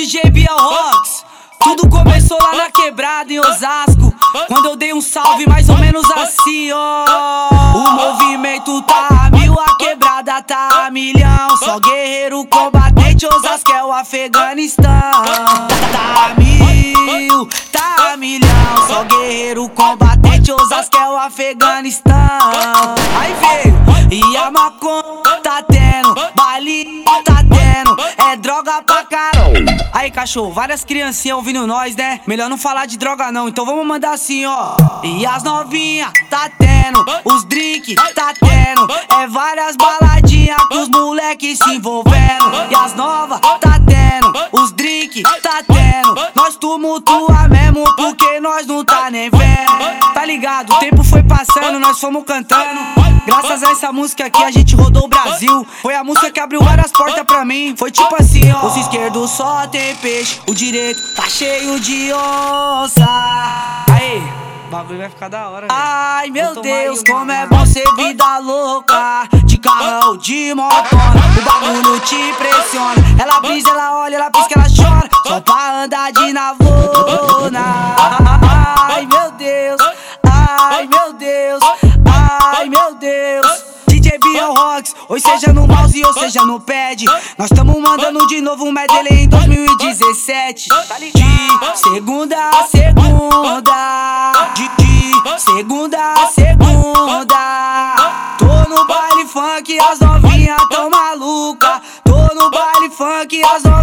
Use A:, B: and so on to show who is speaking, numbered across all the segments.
A: DJ Biel Rocks. Tudo começou lá na quebrada em Osasco. Quando eu dei um salve, mais ou menos assim, ó. O movimento tá a mil, a quebrada tá a milhão. Só guerreiro combatente, Osasco é o Afeganistão. Tá a mil, tá a milhão. Só guerreiro combatente, Osasco é o Afeganistão. Aí veio, e a maconha tá tendo, bali tá tendo, é droga pra Aí, cachorro, várias criancinhas ouvindo nós, né? Melhor não falar de droga, não. Então vamos mandar assim, ó. E as novinhas, tá tendo. Os drink, tá tendo. É várias baladinhas com os moleques se envolvendo. E as novas, tá tendo. Drink, tá tendo. Nós tumultua mesmo porque nós não tá nem vendo. Tá ligado? O tempo foi passando, nós fomos cantando. Graças a essa música aqui a gente rodou o Brasil. Foi a música que abriu várias portas pra mim. Foi tipo assim, ó. Os esquerdos só tem peixe, o direito tá cheio de onça. Aí. O bagulho vai ficar da hora. Ai meu Deus, como é bom ser vida louca. De carrão, de motona. O bagulho te impressiona. Ela brisa, ela olha, ela pisca, ela. Só pra andar de navona. Ai meu Deus, ai meu Deus, ai meu Deus. DJ Biel Rocks, ou seja no mouse ou seja no pad. Nós tamo mandando de novo um medley em 2017. De segunda a segunda. De segunda a segunda. Tô no baile funk, as novinhas tão maluca. Tô no baile funk, as novinhas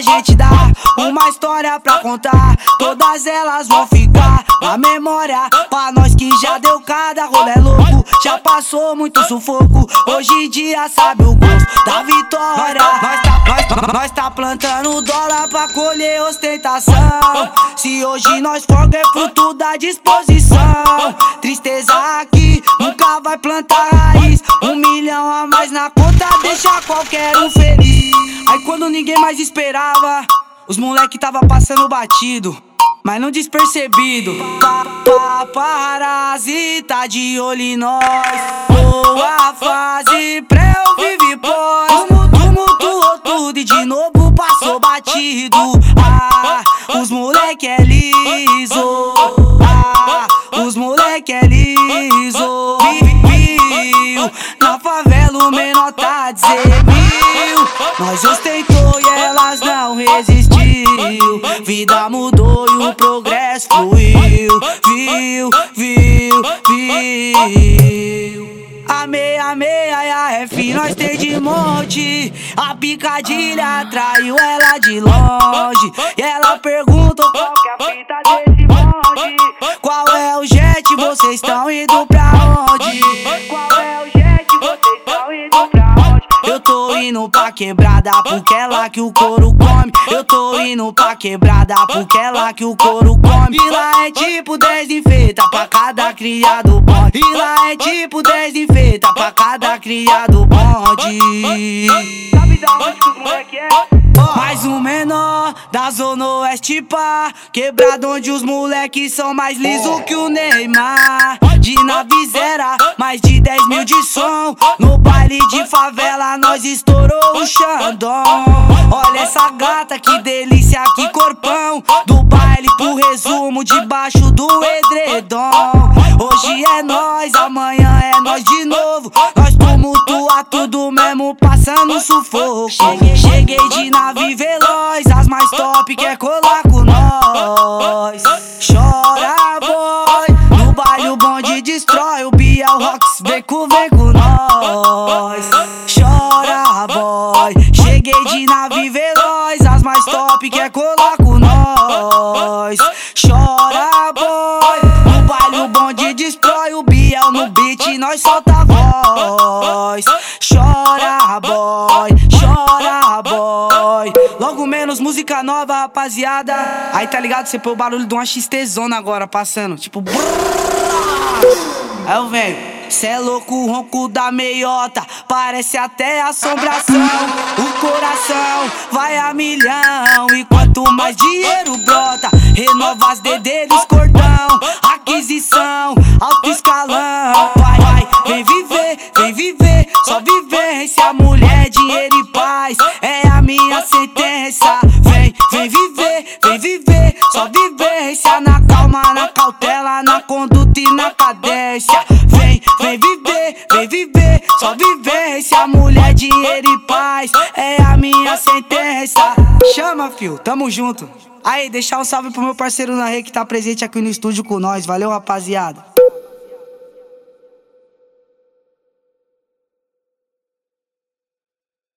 A: a gente dá, uma história pra contar. Todas elas vão ficar na memória. Pra nós que já deu cada rolê louco. Já passou muito sufoco. Hoje em dia sabe o gosto da vitória. Nós tá, nós, nós tá plantando dólar pra colher ostentação. Se hoje nós fogo é fruto da disposição. Tristeza aqui nunca vai plantar. Milhão a mais na conta deixa qualquer um feliz. Aí quando ninguém mais esperava, os moleque tava passando batido. Mas não despercebido pa, pa, Parasita de olho em nós Boa fase, pré eu vive pós Tumultuou tudo e de novo passou batido Ah, os moleque é liso tá dizer mil. Nós ostentou e elas não resistiu. Vida mudou e o progresso fluiu. Viu, viu, viu. A meia, meia e a F nós tem de monte. A picadilha atraiu ela de longe. E ela perguntou qual que é a fita desse monte Qual é o jet, vocês estão indo pra onde? Indo pra quebrada porque é lá que o couro come. Eu tô indo pra quebrada porque é lá que o couro come. E lá é tipo 10 enfeita pra cada criado bonde. E lá é tipo 10 enfeita pra cada criado bonde. Sabe da onde que os moleque é? Mais um menor da zona oeste pá. Quebrado onde os moleques são mais liso que o Neymar De navezera, mais de 10 mil de som. No baile de favela nós estourou o Xandão. Olha essa gata, que delícia, que corpão. Do baile pro resumo, debaixo do edredom. Hoje é nós, amanhã é nós de novo. Nós tumultua tudo mesmo, passando sufoco. Cheguei, de nave veloz, as mais top quer colar com nós destrói O Biel Rocks vem com, vem com nós. Chora boy, cheguei de nave veloz As mais top quer colar com nós. Chora boy, no baile o bonde destrói O Biel no beat nós solta a voz. Chora boy, chora boy. Logo menos música nova rapaziada. Aí tá ligado, você põe o barulho de uma XT zona agora passando. Tipo Aí eu venho Cê é louco, o ronco da meiota Parece até assombração O coração vai a milhão E quanto mais dinheiro brota Renova as dedelhos, cordão. Aquisição, alto escalão. Vai, vai, vem viver, vem viver. Só vivência, mulher, dinheiro e paz. É a minha sentença. Vem, vem viver, vem viver. Só vivência na calma, na cautela, na conduta e na cadência. Vem, vem viver, vem viver. Só vivência, mulher, dinheiro e paz. É a minha sentença. Chama, fio, tamo junto. Aí, deixar um salve pro meu parceiro na rede que tá presente aqui no estúdio com nós. Valeu, rapaziada.